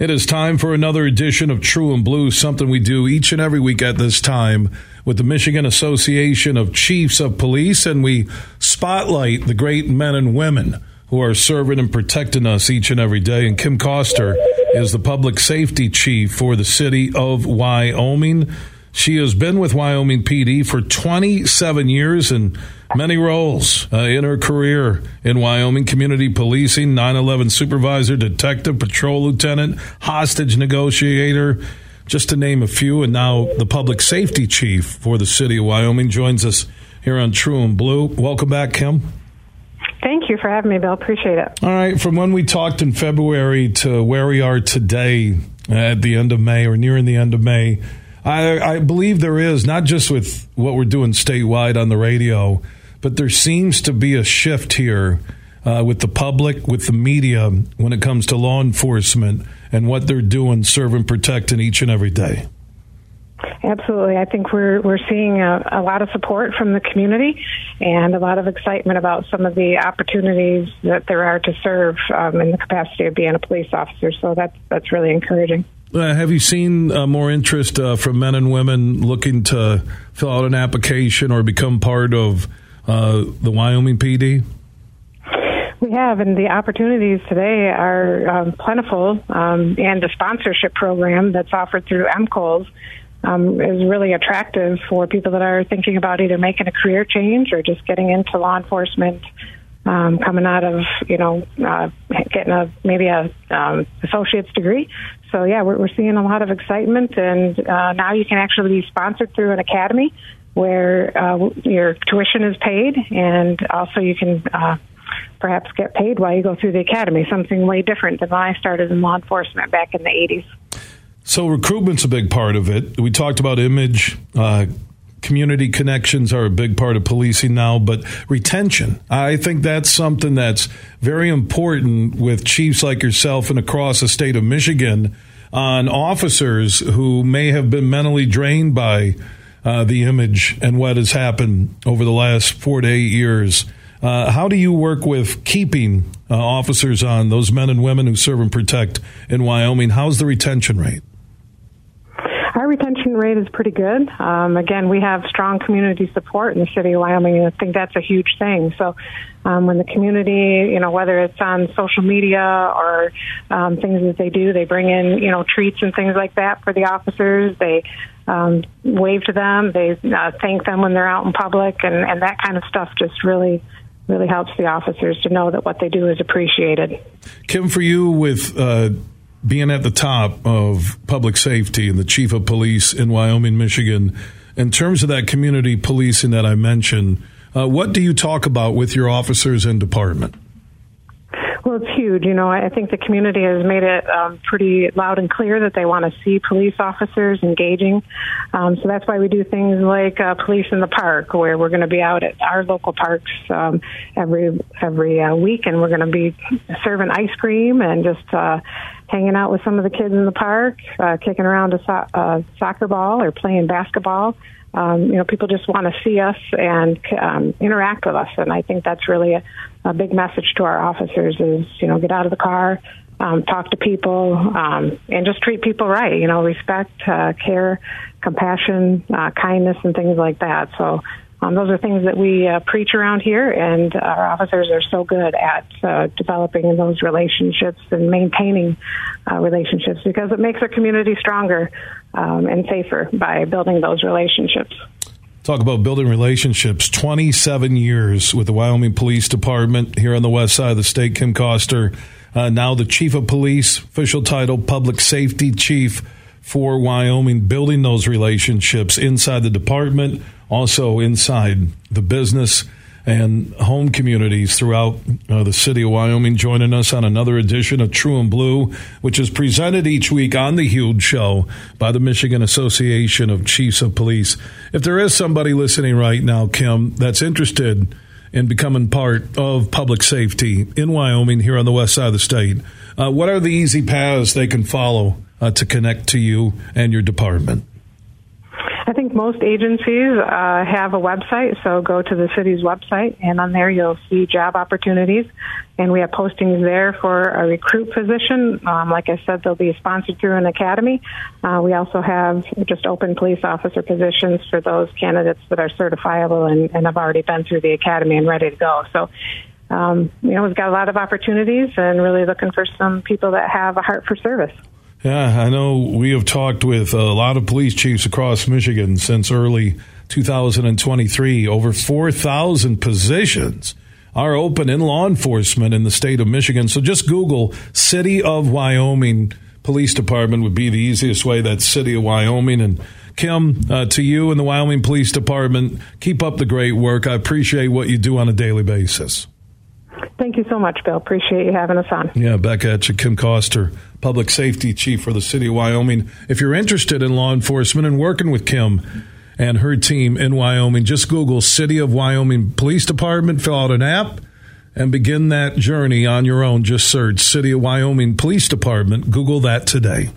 It is time for another edition of True and Blue, something we do each and every week at this time with the Michigan Association of Chiefs of Police, and we spotlight the great men and women who are serving and protecting us each and every day. And Kim Koster is the public safety chief for the city of Wyoming. She has been with Wyoming PD for 27 years and many roles uh, in her career in Wyoming community policing, 9 11 supervisor, detective, patrol lieutenant, hostage negotiator, just to name a few. And now the public safety chief for the city of Wyoming joins us here on True and Blue. Welcome back, Kim. Thank you for having me, Bill. Appreciate it. All right. From when we talked in February to where we are today at the end of May or nearing the end of May, I, I believe there is, not just with what we're doing statewide on the radio, but there seems to be a shift here uh, with the public, with the media, when it comes to law enforcement and what they're doing, serving, protecting each and every day. Absolutely. I think we're we're seeing a, a, lot of support from the community and a lot of excitement about some of the opportunities that there are to serve um, in the capacity of being a police officer. So that's that's really encouraging. Uh, have you seen uh, more interest uh, from men and women looking to fill out an application or become part of uh, the Wyoming PD? We have, and the opportunities today are um, plentiful, um, and the sponsorship program that's offered through MCOLES um, is really attractive for people that are thinking about either making a career change or just getting into law enforcement um, coming out of you know uh, getting a maybe a um, associate's degree. So yeah, we're, we're seeing a lot of excitement, and uh, now you can actually be sponsored through an academy where uh, your tuition is paid, and also you can. Uh, perhaps get paid while you go through the academy, something way different than when I started in law enforcement back in the 80s. So recruitment's a big part of it. We talked about image, uh, community connections are a big part of policing now, but retention, I think that's something that's very important with chiefs like yourself and across the state of Michigan on officers who may have been mentally drained by uh, the image and what has happened over the last four to eight years. Uh, how do you work with keeping uh, officers on, those men and women who serve and protect in Wyoming? How's the retention rate? Rate is pretty good. Um, again, we have strong community support in the city of Wyoming, and I think that's a huge thing. So, um, when the community, you know, whether it's on social media or um, things that they do, they bring in, you know, treats and things like that for the officers. They um, wave to them. They uh, thank them when they're out in public, and, and that kind of stuff just really really helps the officers to know that what they do is appreciated. Kim, for you with uh, being at the top of public safety and the chief of police in Wyoming, Michigan, in terms of that community policing that I mentioned, uh, what do you talk about with your officers and department? Well, it's huge. You know, I think the community has made it um, pretty loud and clear that they want to see police officers engaging. Um, so that's why we do things like uh, police in the park, where we're going to be out at our local parks um, every every uh, week, and we're going to be serving ice cream and just. Uh, hanging out with some of the kids in the park, uh, kicking around a so- uh, soccer ball or playing basketball. Um, you know, people just want to see us and um, interact with us, and I think that's really a, a big message to our officers: is you know, get out of the car, um, talk to people, um, and just treat people right. You know, respect, uh, care, compassion, uh, kindness, and things like that. So um, those are things that we uh, preach around here, and our officers are so good at uh, developing those relationships and maintaining uh, relationships because it makes our community stronger um, and safer by building those relationships. Talk about building relationships. 27 years with the Wyoming Police Department here on the west side of the state. Kim Koster, uh, now the Chief of Police, official title, Public Safety Chief for Wyoming, building those relationships inside the department also inside the business and home communities throughout uh, the city of Wyoming joining us on another edition of True and Blue, which is presented each week on the Huge Show by the Michigan Association of Chiefs of Police. If there is somebody listening right now, Kim, that's interested in becoming part of public safety in Wyoming here on the west side of the state, uh, what are the easy paths they can follow uh, to connect to you and your department? Most agencies uh, have a website, so go to the city's website, and on there you'll see job opportunities. And we have postings there for a recruit position. Um, like I said, they'll be sponsored through an academy. Uh, we also have just open police officer positions for those candidates that are certifiable and, and have already been through the academy and ready to go. So um, you know, we've got a lot of opportunities and really looking for some people that have a heart for service. Yeah, I know we have talked with a lot of police chiefs across Michigan since early 2023. Over 4,000 positions are open in law enforcement in the state of Michigan. So just Google City of Wyoming Police Department would be the easiest way. That's City of Wyoming. And Kim, uh, to you and the Wyoming Police Department, keep up the great work. I appreciate what you do on a daily basis. Thank you so much, Bill. Appreciate you having us on. Yeah, back at you, Kim Koster, Public Safety Chief for the City of Wyoming. If you're interested in law enforcement and working with Kim and her team in Wyoming, just Google City of Wyoming Police Department, fill out an app, and begin that journey on your own. Just search City of Wyoming Police Department. Google that today.